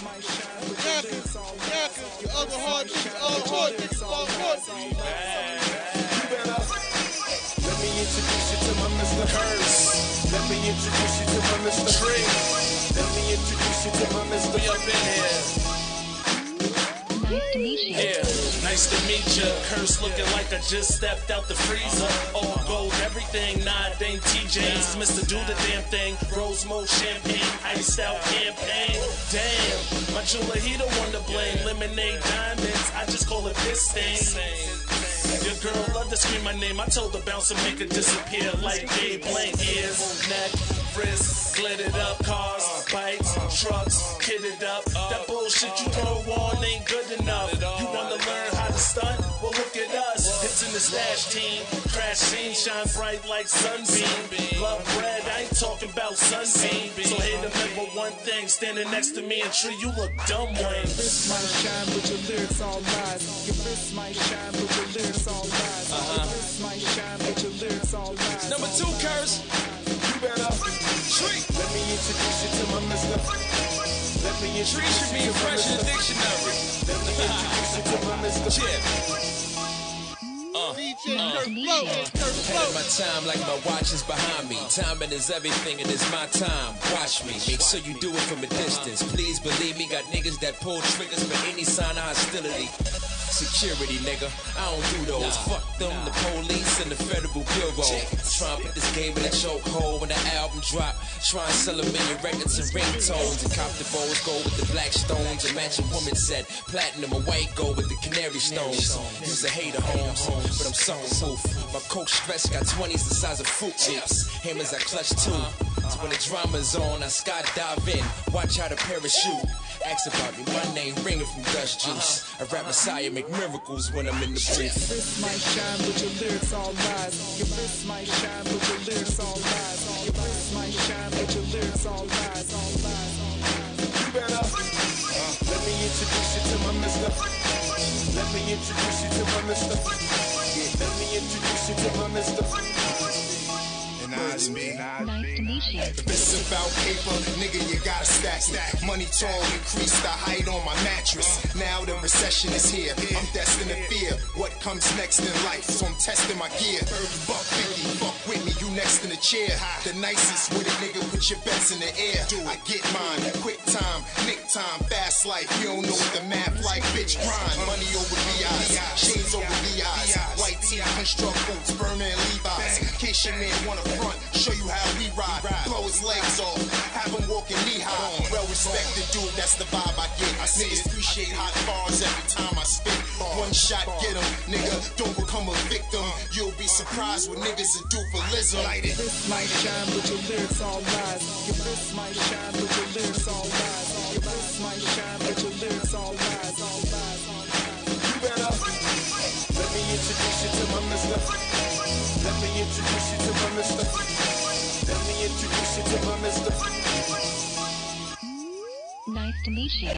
Let me introduce you to my Mr. Hurst. Let me introduce you to my Mr. Free. Let me introduce you to my Mr. Up in here. Nice to meet you. Yeah, nice to meet ya. Curse looking like I just stepped out the freezer. All gold, everything, nah, it ain't TJ's. Mr. Do the damn thing. Rose Mo champagne, iced out campaign. Damn, my jeweler, he the one to blame. Lemonade diamonds, I just call it this thing. Your girl love to scream my name. I told the bouncer make her disappear like Dave Blaine. Ears, neck, wrist, glittered up cars, bikes, trucks, kitted up. That bullshit you throw on ain't good enough. You wanna learn how to stunt? Well, look at us. Hits in the stash team. Crash scene shine bright like sunbeam. Love bread, I ain't talking about sunbeam. So hey, remember one thing. Standing next to me and tree, you look dumb, Wayne. wrist might shine, but your lyrics all lies. Your wrist might shine, Tree should be fresh in the dictionary. Let me introduce you to my Mr. Chip. DJ Nice Kurt to meet Flow, you. Kurt Ahead of my time like my watch is behind me. Timing is everything and it's my time. Watch me. Make sure you do it from a distance. Please believe me, got niggas that pull triggers for any sign of hostility. Security, nigga. I don't do those. Fuck them, the police and the federal bureau. Try and put this game in a chokehold when the album drop. Try and sell a million records and ringtones. And cop the bows, go with the black stones. And match a woman said platinum and white gold with the canary stones. He's a hater, Holmes, but I'm sucker proof. My coach stress got 20s the size of fruit loops. Hammers I clutch too. Uh-huh. So when the drama's on, I skydive in. Watch how the parachute. Ask about me, my name ringing from Dust Juice. I rap Messiah, make miracles when I'm in the booth. wrist might shine, but your lyrics all lies. Your wrist might shine, but your lyrics all lies. Your wrist might shine, but your lyrics all lies. All lies, all lies. You better. Let me introduce you to my Mr. Let me introduce you to my Mr. Yeah, Let me introduce you to my Mr. Nas me. Nice to meet you. If it's about paper, nigga, you gotta stack stack. Money tall, increase the height on my mattress. Now the recession is here. I'm destined to fear what comes next in life. So I'm testing my gear. Fuck 50, fuck with me, you next in the chair. The nicest with it, nigga, put your bets in the air. I get mine, quick time, nick time, fast life. You don't know what the math like, bitch, grind. Money over VIs, shades over VIs. White tee, construct boots, Burner and Levi's. Case your man wanna front, show you how we ride. Blow his legs off, have him walking knee high. Well respected dude, that's the vibe I get. Niggas appreciate hot bars every time I spit. One shot, get him, nigga. Don't become a victim. You'll be surprised what niggas will do for Lizzo. Light wrist might shine, but your lyrics all lies. Your wrist might shine, but your lyrics all lies. Your wrist might shine, but your lyrics all lies. Let me introduce you to my Mr. Let me introduce you to my Mr.